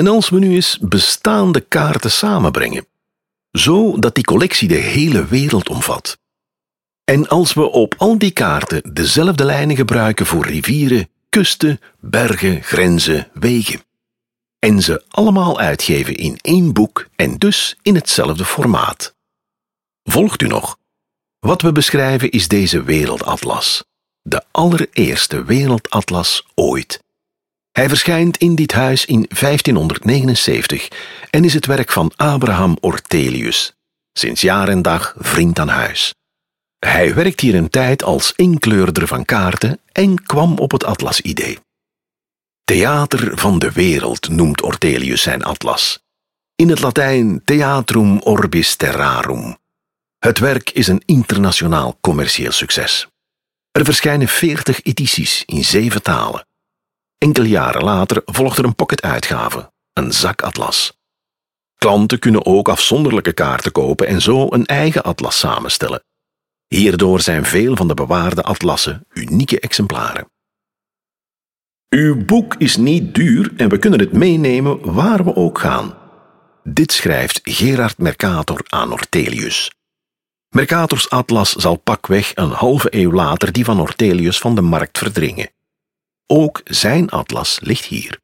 En als we nu eens bestaande kaarten samenbrengen, zo dat die collectie de hele wereld omvat. En als we op al die kaarten dezelfde lijnen gebruiken voor rivieren, kusten, bergen, grenzen, wegen. En ze allemaal uitgeven in één boek en dus in hetzelfde formaat. Volgt u nog? Wat we beschrijven is deze wereldatlas. De allereerste wereldatlas ooit. Hij verschijnt in dit huis in 1579 en is het werk van Abraham Ortelius, sinds jaar en dag vriend aan huis. Hij werkt hier een tijd als inkleurder van kaarten en kwam op het atlasidee. Theater van de wereld noemt Ortelius zijn atlas. In het Latijn Theatrum Orbis Terrarum. Het werk is een internationaal commercieel succes. Er verschijnen veertig edities in zeven talen. Enkele jaren later volgt er een pocketuitgave, een zakatlas. Klanten kunnen ook afzonderlijke kaarten kopen en zo een eigen atlas samenstellen. Hierdoor zijn veel van de bewaarde atlassen unieke exemplaren. Uw boek is niet duur en we kunnen het meenemen waar we ook gaan. Dit schrijft Gerard Mercator aan Ortelius. Mercators atlas zal pakweg een halve eeuw later die van Ortelius van de markt verdringen. Ook zijn atlas ligt hier.